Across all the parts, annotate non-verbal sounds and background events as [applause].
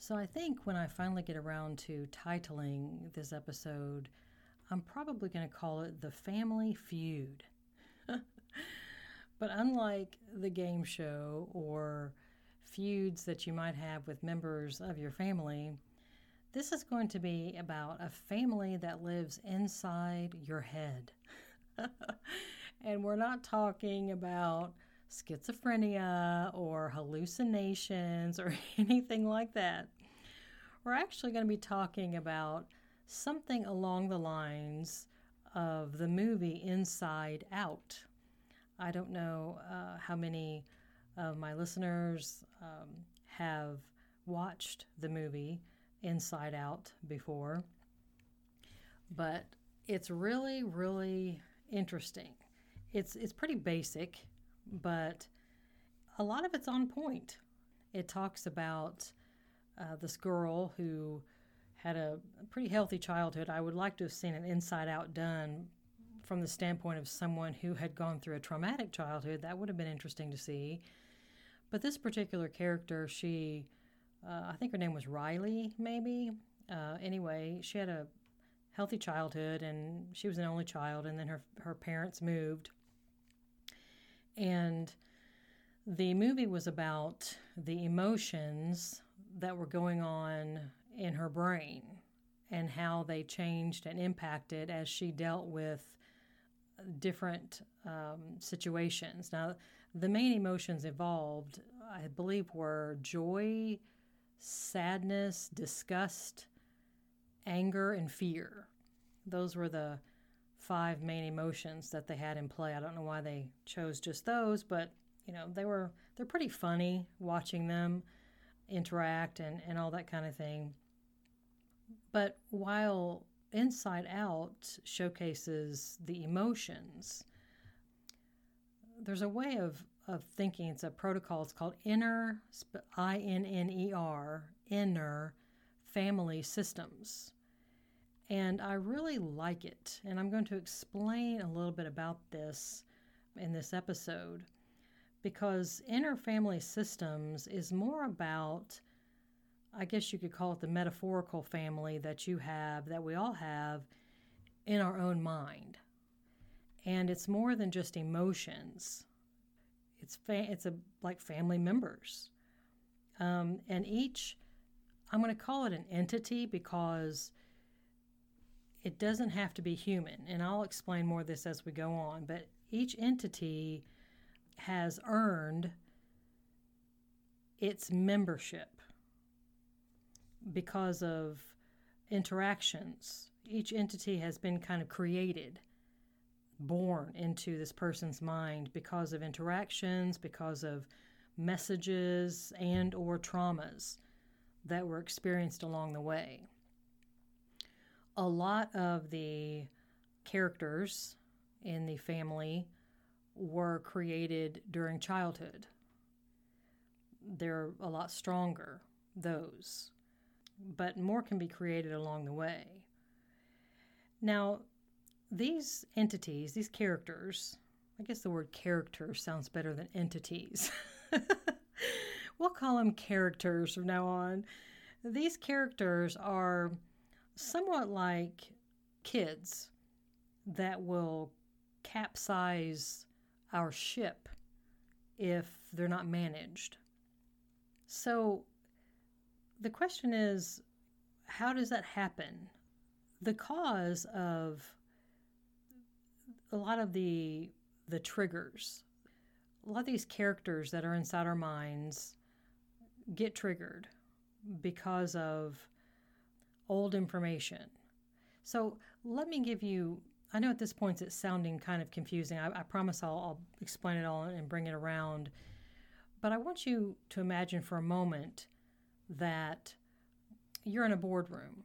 So, I think when I finally get around to titling this episode, I'm probably going to call it The Family Feud. [laughs] but unlike the game show or feuds that you might have with members of your family, this is going to be about a family that lives inside your head. [laughs] and we're not talking about schizophrenia or hallucinations or [laughs] anything like that. We're actually going to be talking about something along the lines of the movie Inside Out. I don't know uh, how many of my listeners um, have watched the movie Inside Out before, but it's really, really interesting. It's it's pretty basic, but a lot of it's on point. It talks about uh, this girl who had a pretty healthy childhood. I would like to have seen an Inside Out done from the standpoint of someone who had gone through a traumatic childhood. That would have been interesting to see. But this particular character, she, uh, I think her name was Riley, maybe. Uh, anyway, she had a healthy childhood and she was an only child, and then her, her parents moved. And the movie was about the emotions that were going on in her brain and how they changed and impacted as she dealt with different um, situations. Now, the main emotions involved, I believe, were joy, sadness, disgust, anger, and fear. Those were the five main emotions that they had in play. I don't know why they chose just those, but you know, they were they're pretty funny watching them interact and, and all that kind of thing. But while Inside Out showcases the emotions, there's a way of, of thinking, it's a protocol, it's called inner, I N N E R, inner family systems. And I really like it. And I'm going to explain a little bit about this in this episode because inner family systems is more about, I guess you could call it the metaphorical family that you have, that we all have in our own mind. And it's more than just emotions. It's fa- it's a like family members, um, and each I'm going to call it an entity because it doesn't have to be human, and I'll explain more of this as we go on. But each entity has earned its membership because of interactions. Each entity has been kind of created, born into this person's mind because of interactions, because of messages and or traumas that were experienced along the way. A lot of the characters in the family were created during childhood. They're a lot stronger, those, but more can be created along the way. Now, these entities, these characters, I guess the word character sounds better than entities. [laughs] we'll call them characters from now on. These characters are somewhat like kids that will capsize our ship if they're not managed. So the question is how does that happen? The cause of a lot of the the triggers, a lot of these characters that are inside our minds get triggered because of old information. So let me give you I know at this point it's sounding kind of confusing. I, I promise I'll, I'll explain it all and bring it around. But I want you to imagine for a moment that you're in a boardroom.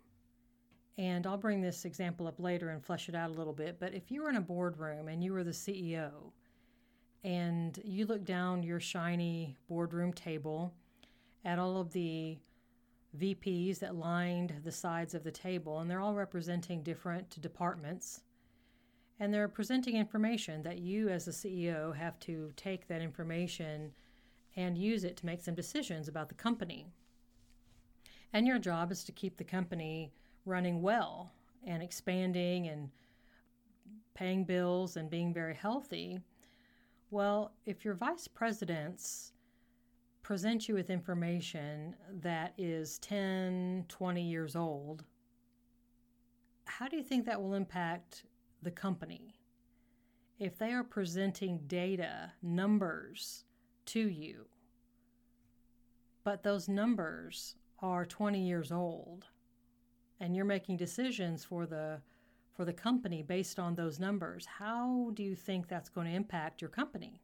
And I'll bring this example up later and flesh it out a little bit. But if you were in a boardroom and you were the CEO and you look down your shiny boardroom table at all of the VPs that lined the sides of the table, and they're all representing different departments. And they're presenting information that you, as the CEO, have to take that information and use it to make some decisions about the company. And your job is to keep the company running well and expanding and paying bills and being very healthy. Well, if your vice presidents present you with information that is 10, 20 years old, how do you think that will impact the company? If they are presenting data, numbers to you, but those numbers are 20 years old and you're making decisions for the for the company based on those numbers, how do you think that's going to impact your company?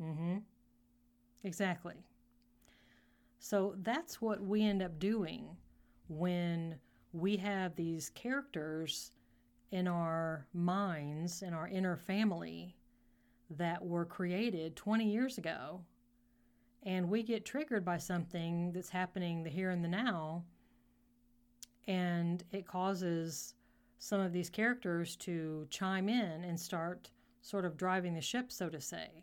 Mhm. Exactly. So that's what we end up doing when we have these characters in our minds, in our inner family, that were created 20 years ago. And we get triggered by something that's happening the here and the now. And it causes some of these characters to chime in and start sort of driving the ship, so to say.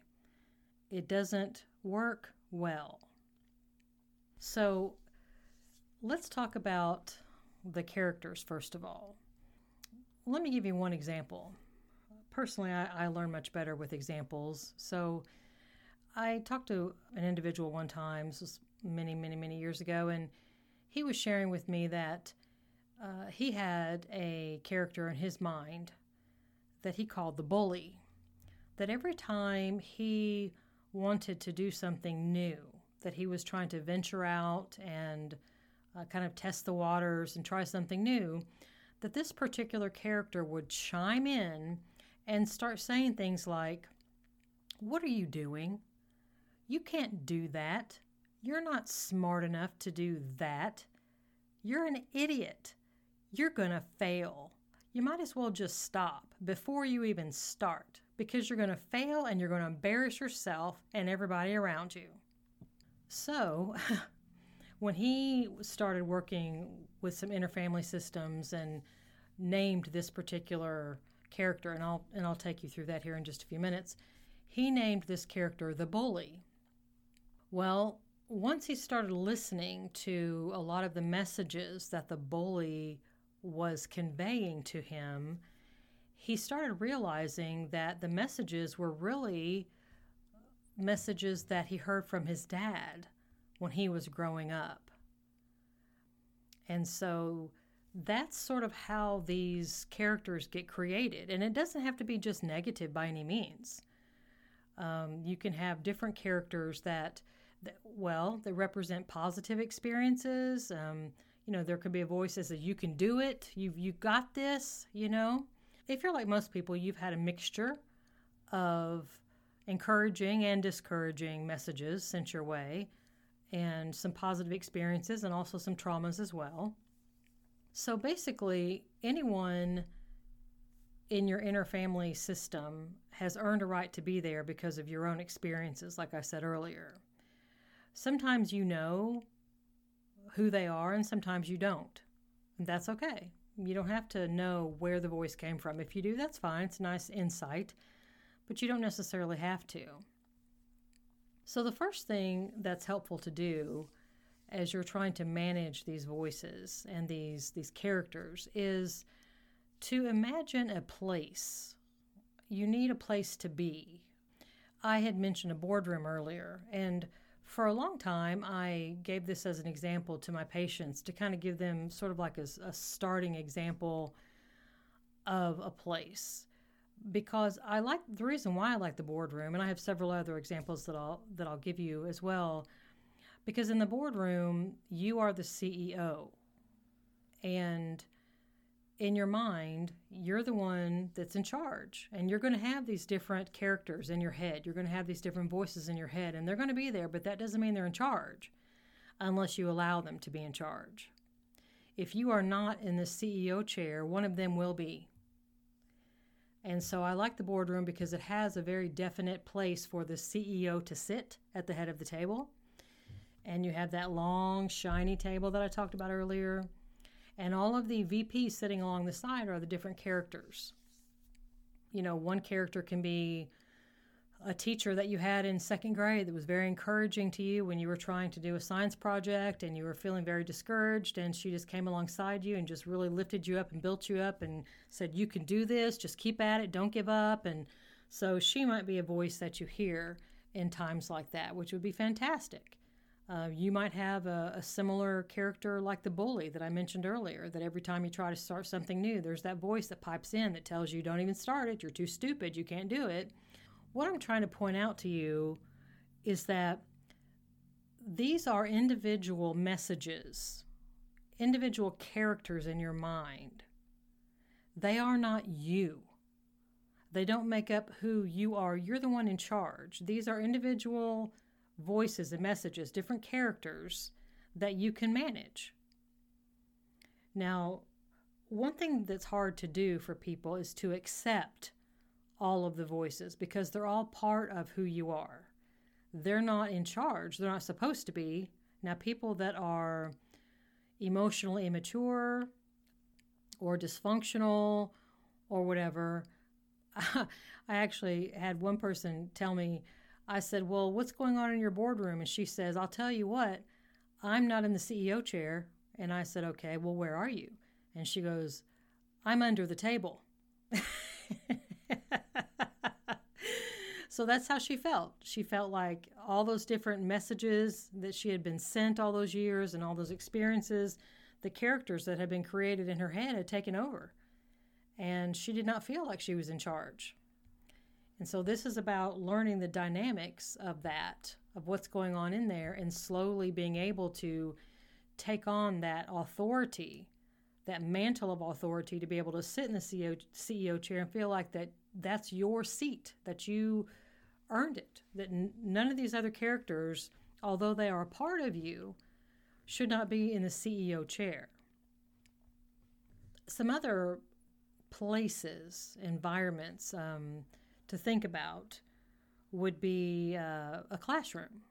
It doesn't work well. So let's talk about the characters first of all. Let me give you one example. Personally, I, I learn much better with examples. So I talked to an individual one time, this was many, many, many years ago, and he was sharing with me that uh, he had a character in his mind that he called the bully. That every time he wanted to do something new, that he was trying to venture out and uh, kind of test the waters and try something new, that this particular character would chime in and start saying things like, What are you doing? You can't do that. You're not smart enough to do that. You're an idiot. You're going to fail. You might as well just stop before you even start because you're going to fail and you're going to embarrass yourself and everybody around you. So, [laughs] when he started working with some inner family systems and named this particular character, and I'll and I'll take you through that here in just a few minutes. He named this character the bully. Well, once he started listening to a lot of the messages that the bully was conveying to him, he started realizing that the messages were really messages that he heard from his dad when he was growing up. And so that's sort of how these characters get created. And it doesn't have to be just negative by any means. Um, you can have different characters that, that, well, they represent positive experiences. Um, you know, there could be a voice that says, you can do it, you've, you got this, you know. If you're like most people, you've had a mixture of encouraging and discouraging messages sent your way, and some positive experiences, and also some traumas as well. So basically, anyone in your inner family system has earned a right to be there because of your own experiences, like I said earlier. Sometimes you know who they are, and sometimes you don't. And that's okay. You don't have to know where the voice came from. If you do, that's fine. It's a nice insight, but you don't necessarily have to. So, the first thing that's helpful to do as you're trying to manage these voices and these these characters is to imagine a place. You need a place to be. I had mentioned a boardroom earlier, and for a long time, I gave this as an example to my patients to kind of give them sort of like a, a starting example of a place because I like the reason why I like the boardroom, and I have several other examples that I'll that I'll give you as well. Because in the boardroom, you are the CEO. And in your mind, you're the one that's in charge. And you're going to have these different characters in your head. You're going to have these different voices in your head, and they're going to be there, but that doesn't mean they're in charge. unless you allow them to be in charge. If you are not in the CEO chair, one of them will be. And so I like the boardroom because it has a very definite place for the CEO to sit at the head of the table. And you have that long, shiny table that I talked about earlier. And all of the VPs sitting along the side are the different characters. You know, one character can be a teacher that you had in second grade that was very encouraging to you when you were trying to do a science project and you were feeling very discouraged and she just came alongside you and just really lifted you up and built you up and said you can do this just keep at it don't give up and so she might be a voice that you hear in times like that which would be fantastic uh, you might have a, a similar character like the bully that I mentioned earlier, that every time you try to start something new, there's that voice that pipes in that tells you, don't even start it, you're too stupid, you can't do it. What I'm trying to point out to you is that these are individual messages, individual characters in your mind. They are not you. They don't make up who you are. You're the one in charge. These are individual voices and messages, different characters that you can manage. Now, one thing that's hard to do for people is to accept all of the voices because they're all part of who you are. They're not in charge, they're not supposed to be. Now, people that are emotionally immature or dysfunctional or whatever, [laughs] I actually had one person tell me, I said, Well, what's going on in your boardroom? And she says, I'll tell you what, I'm not in the CEO chair. And I said, Okay, well, where are you? And she goes, I'm under the table. [laughs] So that's how she felt. She felt like all those different messages that she had been sent all those years and all those experiences, the characters that had been created in her head had taken over. And she did not feel like she was in charge. And so this is about learning the dynamics of that, of what's going on in there, and slowly being able to take on that authority, that mantle of authority to be able to sit in the CEO, CEO chair and feel like that that's your seat, that you earned it. That n- none of these other characters, although they are a part of you, should not be in the CEO chair. Some other places, environments um, to think about would be uh, a classroom.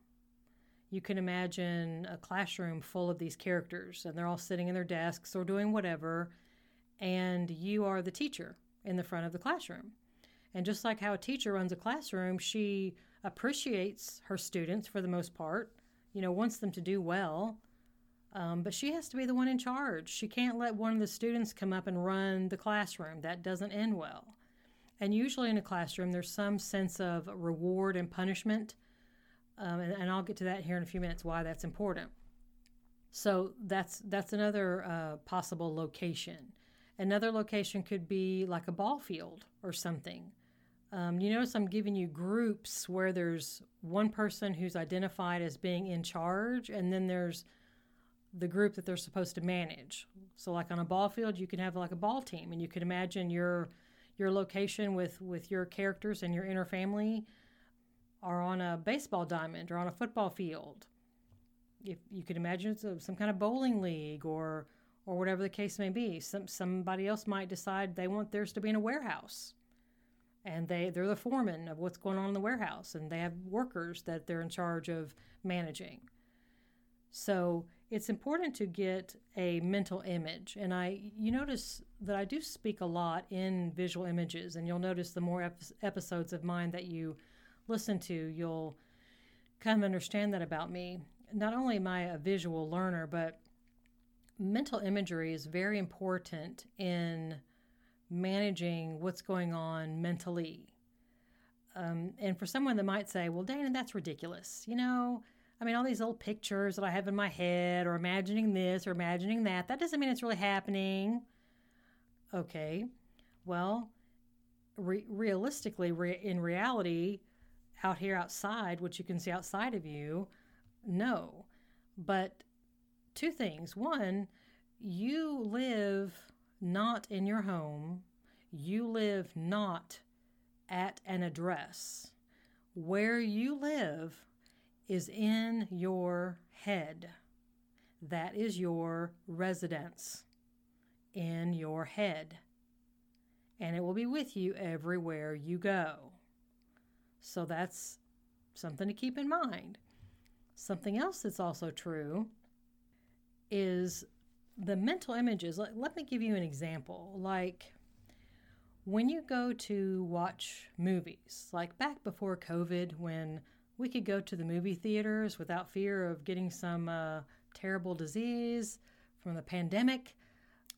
You can imagine a classroom full of these characters, and they're all sitting in their desks or doing whatever, and you are the teacher in the front of the classroom. And just like how a teacher runs a classroom, she appreciates her students for the most part, you know, wants them to do well. Um, but she has to be the one in charge. She can't let one of the students come up and run the classroom. That doesn't end well. And usually in a classroom, there's some sense of reward and punishment. Um, and, and, I'll get to that here in a few minutes why that's important. So that's that's another uh, possible location. Another location could be like a ball field or something. Um, you notice I'm giving you groups where there's one person who's identified as being in charge, and then there's the group that they're supposed to manage. So, like on a ball field, you can have like a ball team, and you can imagine your your location with with your characters and your inner family are on a baseball diamond or on a football field. If you could imagine it's some kind of bowling league or or whatever the case may be. Some somebody else might decide they want theirs to be in a warehouse and they they're the foreman of what's going on in the warehouse and they have workers that they're in charge of managing so it's important to get a mental image and i you notice that i do speak a lot in visual images and you'll notice the more ep- episodes of mine that you listen to you'll kind of understand that about me not only am i a visual learner but mental imagery is very important in managing what's going on mentally. Um, and for someone that might say, well, Dana, that's ridiculous. You know, I mean, all these old pictures that I have in my head, or imagining this or imagining that, that doesn't mean it's really happening. Okay, well, re- realistically, re- in reality, out here outside, what you can see outside of you, no. But two things. One, you live not in your home. You live not at an address. Where you live is in your head. that is your residence in your head. And it will be with you everywhere you go. So that's something to keep in mind. Something else that's also true is the mental images. Let, let me give you an example. Like when you go to watch movies, like back before COVID, when we could go to the movie theaters without fear of getting some uh, terrible disease from the pandemic,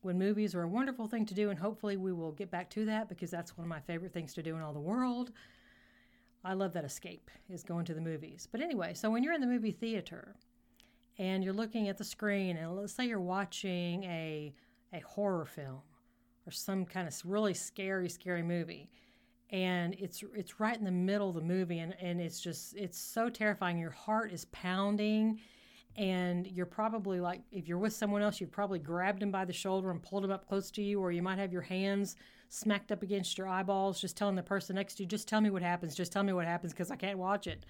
when movies were a wonderful thing to do, and hopefully we will get back to that because that's one of my favorite things to do in all the world. I love that escape is going to the movies. But anyway, so when you're in the movie theater and you're looking at the screen, and let's say you're watching a a horror film or some kind of really scary, scary movie, and it's it's right in the middle of the movie, and, and it's just it's so terrifying. Your heart is pounding, and you're probably like if you're with someone else, you've probably grabbed him by the shoulder and pulled him up close to you, or you might have your hands smacked up against your eyeballs, just telling the person next to you, just tell me what happens, just tell me what happens because I can't watch it.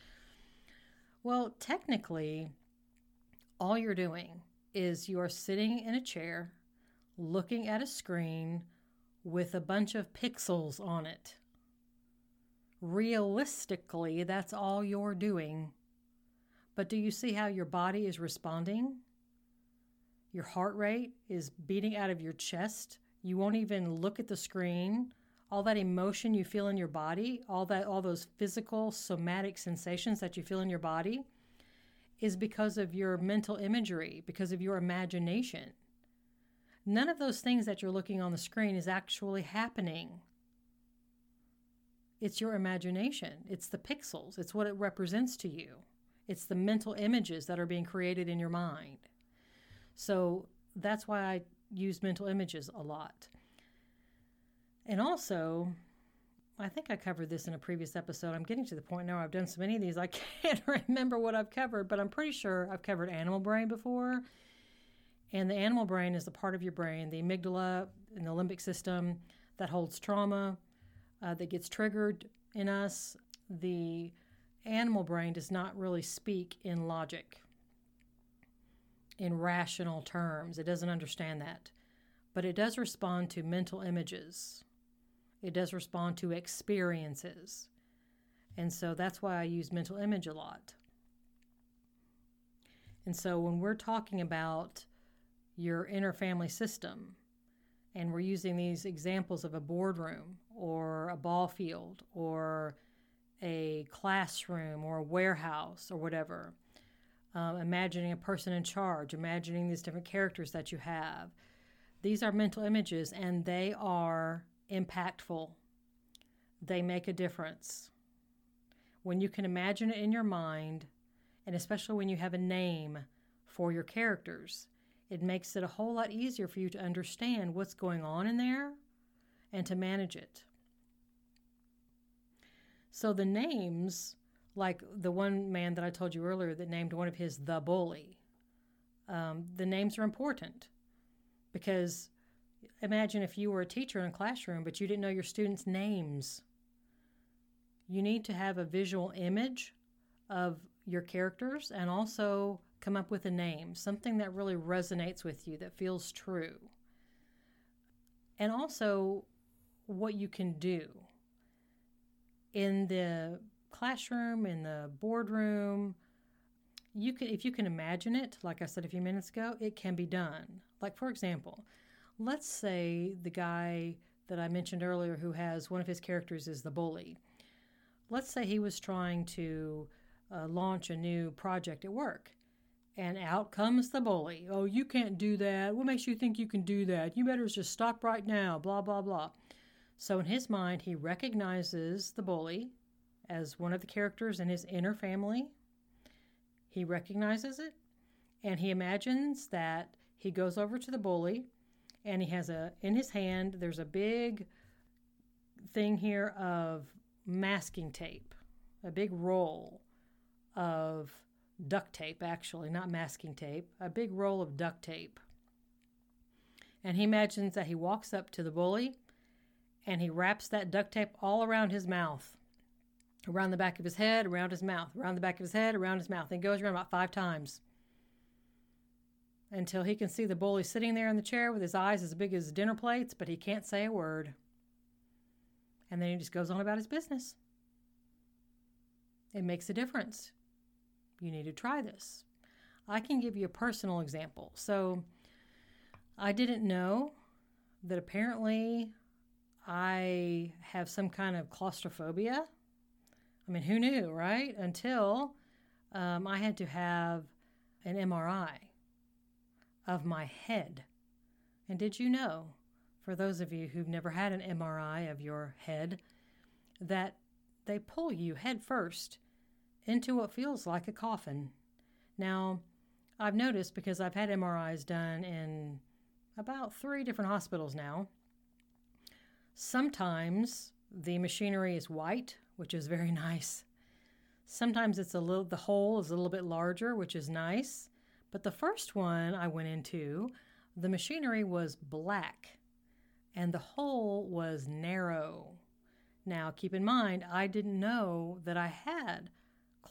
Well, technically, all you're doing is you are sitting in a chair looking at a screen with a bunch of pixels on it. Realistically, that's all you're doing. But do you see how your body is responding? Your heart rate is beating out of your chest you won't even look at the screen. All that emotion you feel in your body, all that all those physical somatic sensations that you feel in your body is because of your mental imagery, because of your imagination. None of those things that you're looking on the screen is actually happening. It's your imagination. It's the pixels. It's what it represents to you. It's the mental images that are being created in your mind. So that's why I use mental images a lot. And also, I think I covered this in a previous episode. I'm getting to the point now I've done so many of these I [laughs] can't remember what I've covered, but I'm pretty sure I've covered animal brain before. And the animal brain is the part of your brain, the amygdala and the limbic system that holds trauma, uh, that gets triggered in us. The animal brain does not really speak in logic in rational terms. It doesn't understand that. But it does respond to mental images, it does respond to experiences. And so that's why I use mental image a lot. And so when we're talking about your inner family system, and we're using these examples of a boardroom or a ball field or a classroom or a warehouse or whatever, um, imagining a person in charge, imagining these different characters that you have. These are mental images and they are impactful. They make a difference. When you can imagine it in your mind, and especially when you have a name for your characters, it makes it a whole lot easier for you to understand what's going on in there and to manage it. So the names like the one man that I told you earlier that named one of his the bully. Um, the names are important because imagine if you were a teacher in a classroom but you didn't know your students' names. You need to have a visual image of your characters and also come up with a name, something that really resonates with you, that feels true. And also what you can do. In the classroom, in the boardroom. You can, if you can imagine it, like I said a few minutes ago, it can be done. Like, for example, let's say the guy that I mentioned earlier who has one of his characters is the bully. Let's say he was trying to uh, launch a new project at work. And out comes the bully. Oh, you can't do that. What makes you think you can do that? You better just stop right now. Blah, blah, blah. So, in his mind, he recognizes the bully as one of the characters in his inner family. He recognizes it and he imagines that he goes over to the bully and he has a in his hand there's a big thing here of masking tape, a big roll of duct tape actually, not masking tape, a big roll of duct tape. And he imagines that he walks up to the bully and he wraps that duct tape all around his mouth around the back of his head, around his mouth, around the back of his head, around his mouth. And goes around about five times. until he can see the bully sitting there in the chair with his eyes as big as dinner plates, but he can't say a word. And then he just goes on about his business. It makes a difference. You need to try this. I can give you a personal example. So, I didn't know that apparently I have some kind of claustrophobia. I mean, who knew, right? Until um, I had to have an MRI of my head. And did you know, for those of you who've never had an MRI of your head, that they pull you head first into what feels like a coffin? Now, I've noticed because I've had MRIs done in about three different hospitals now. Sometimes the machinery is white, which is very [laughs] nice. Sometimes it's a little the hole is a little bit larger, which is nice. But the first one I went into, the machinery was black and the hole was narrow. Now, keep in mind, I didn't know that I had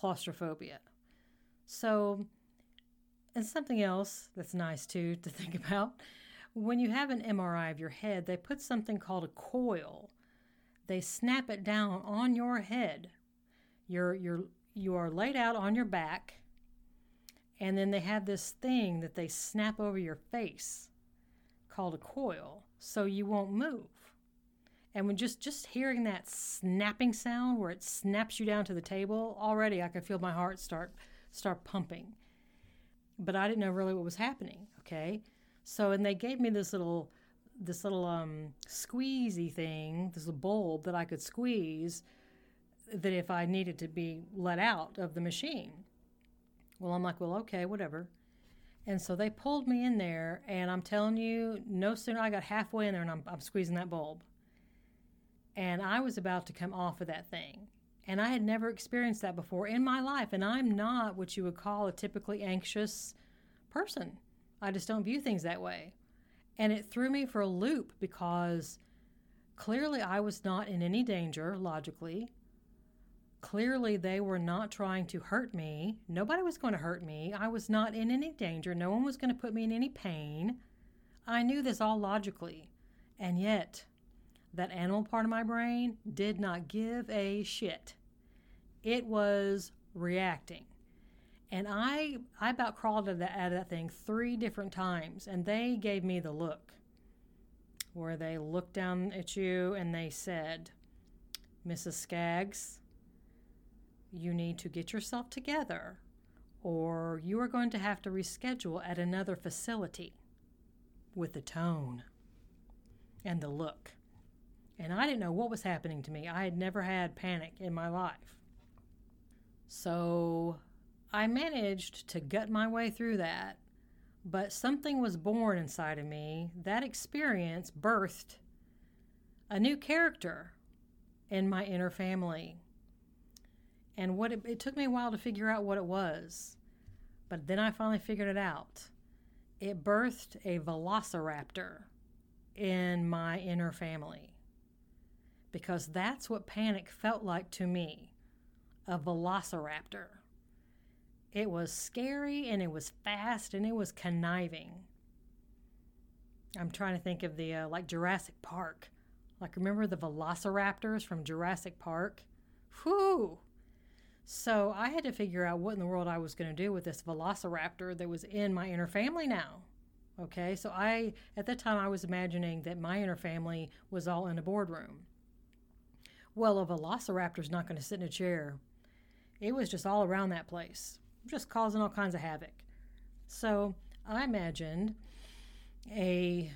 claustrophobia. So, and something else that's nice too to [laughs] think about when you have an MRI of your head, they put something called a coil. They snap it down on your head. You're, you're, you are laid out on your back, and then they have this thing that they snap over your face called a coil so you won't move. And when just just hearing that snapping sound where it snaps you down to the table, already I could feel my heart start start pumping. But I didn't know really what was happening, okay? So, and they gave me this little, this little um, squeezy thing, this little bulb that I could squeeze that if I needed to be let out of the machine. Well, I'm like, well, okay, whatever. And so they pulled me in there, and I'm telling you, no sooner I got halfway in there and I'm, I'm squeezing that bulb. And I was about to come off of that thing. And I had never experienced that before in my life. And I'm not what you would call a typically anxious person. I just don't view things that way. And it threw me for a loop because clearly I was not in any danger, logically. Clearly, they were not trying to hurt me. Nobody was going to hurt me. I was not in any danger. No one was going to put me in any pain. I knew this all logically. And yet, that animal part of my brain did not give a shit. It was reacting. And I, I about crawled out of, that, out of that thing three different times, and they gave me the look where they looked down at you and they said, Mrs. Skaggs, you need to get yourself together, or you are going to have to reschedule at another facility with the tone and the look. And I didn't know what was happening to me. I had never had panic in my life. So I managed to gut my way through that, but something was born inside of me. That experience birthed a new character in my inner family. And what it, it took me a while to figure out what it was, but then I finally figured it out. It birthed a velociraptor in my inner family because that's what panic felt like to me a velociraptor. It was scary and it was fast and it was conniving. I'm trying to think of the uh, like Jurassic Park. Like remember the velociraptors from Jurassic Park? Whew. So I had to figure out what in the world I was going to do with this velociraptor that was in my inner family now. Okay, so I at that time I was imagining that my inner family was all in a boardroom. Well, a velociraptor's not going to sit in a chair. It was just all around that place just causing all kinds of havoc. So I imagined a,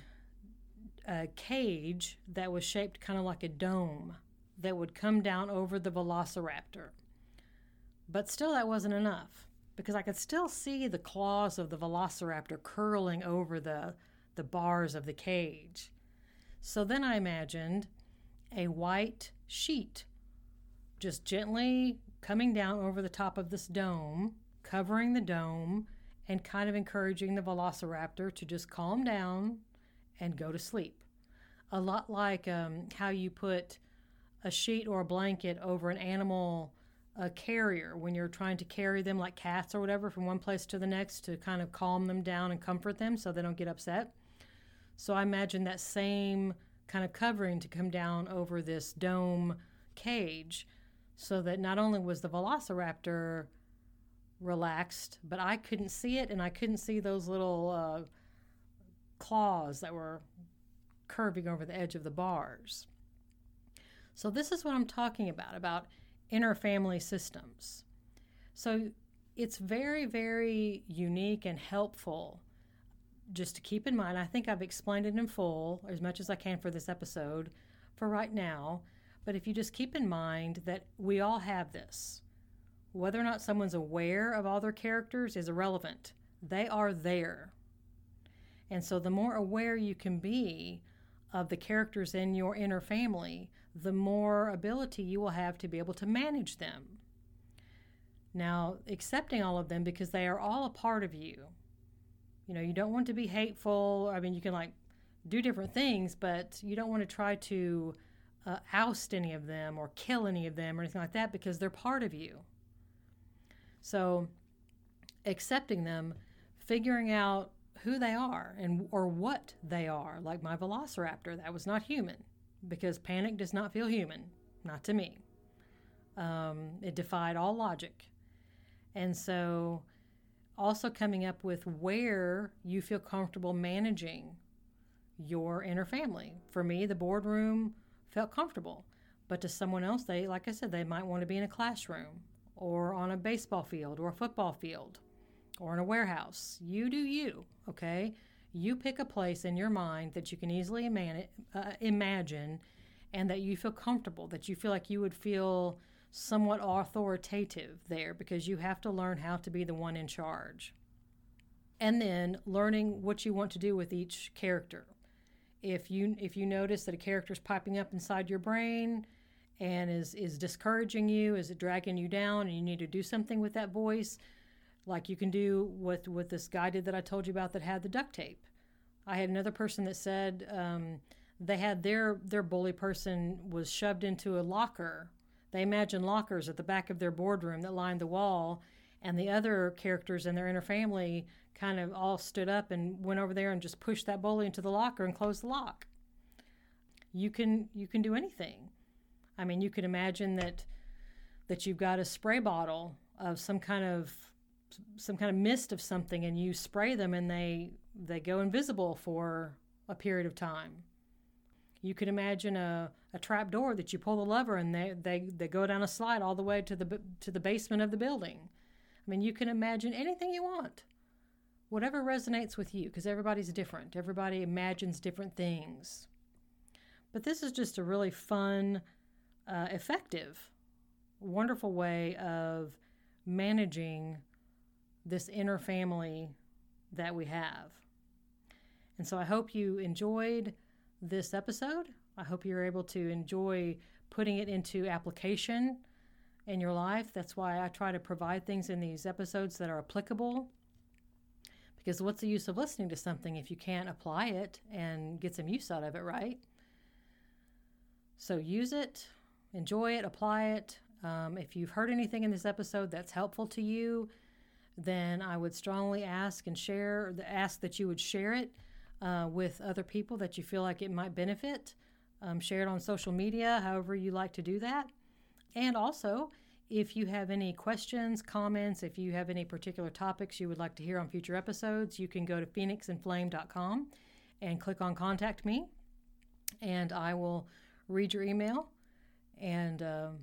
a cage that was shaped kind of like a dome that would come down over the velociraptor. But still, that wasn't enough because I could still see the claws of the velociraptor curling over the, the bars of the cage. So then I imagined a white sheet just gently coming down over the top of this dome covering the dome and kind of encouraging the velociraptor to just calm down and go to sleep. A lot like um, how you put a sheet or a blanket over an animal a carrier when you're trying to carry them like cats or whatever from one place to the next to kind of calm them down and comfort them so they don't get upset. So I imagine that same kind of covering to come down over this dome cage so that not only was the velociraptor relaxed, but I couldn't see it and I couldn't see those little uh, claws that were curving over the edge of the bars. So, this is what I'm talking about about inner family systems. So, it's very, very unique and helpful just to keep in mind. I think I've explained it in full as much as I can for this episode for right now. But if you just keep in mind that we all have this, whether or not someone's aware of all their characters is irrelevant. They are there. And so, the more aware you can be of the characters in your inner family, the more ability you will have to be able to manage them. Now, accepting all of them because they are all a part of you. You know, you don't want to be hateful. I mean, you can like do different things, but you don't want to try to uh, oust any of them or kill any of them or anything like that because they're part of you. So, accepting them, figuring out who they are and or what they are, like my velociraptor, that was not human because panic does not feel human, not to me. Um, it defied all logic. And so, also coming up with where you feel comfortable managing your inner family. For me, the boardroom felt comfortable, but to someone else, they, like I said, they might want to be in a classroom or on a baseball field or a football field or in a warehouse. You do you, okay? You pick a place in your mind that you can easily uh, imagine and that you feel comfortable, that you feel like you would feel somewhat authoritative there because you have to learn how to be the one in charge. And then learning what you want to do with each character. If you if you notice that a character is popping up inside your brain and is is discouraging you, is it dragging you down and you need to do something with that voice, like you can do with what this guy did that I told you about that had the duct tape. I had another person that said um, they had their their bully person was shoved into a locker. They imagined lockers at the back of their boardroom that lined the wall, and the other characters in their inner family kind of all stood up and went over there and just pushed that bully into the locker and closed the lock. You can you can do anything. I mean, you can imagine that that you've got a spray bottle of some kind of some kind of mist of something and you spray them and they they go invisible for a period of time. You could imagine a, a trap door that you pull the lever and they, they, they go down a slide all the way to the to the basement of the building. I mean, you can imagine anything you want. Whatever resonates with you because everybody's different. Everybody imagines different things. But this is just a really fun, uh, effective, wonderful way of managing this inner family that we have. And so I hope you enjoyed this episode. I hope you're able to enjoy putting it into application in your life. That's why I try to provide things in these episodes that are applicable. Because what's the use of listening to something if you can't apply it and get some use out of it, right? So use it, enjoy it, apply it. Um, if you've heard anything in this episode that's helpful to you, then I would strongly ask and share, ask that you would share it uh, with other people that you feel like it might benefit. Um, share it on social media, however you like to do that. And also, if you have any questions, comments, if you have any particular topics you would like to hear on future episodes, you can go to phoenixandflame.com and click on Contact Me, and I will read your email and um,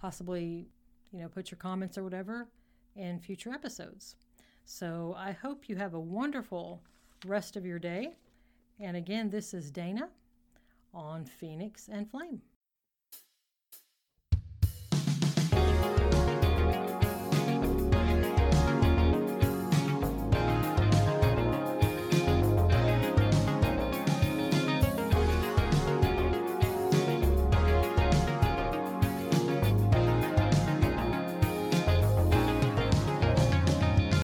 possibly, you know, put your comments or whatever in future episodes. So I hope you have a wonderful rest of your day. And again, this is Dana on Phoenix and Flame.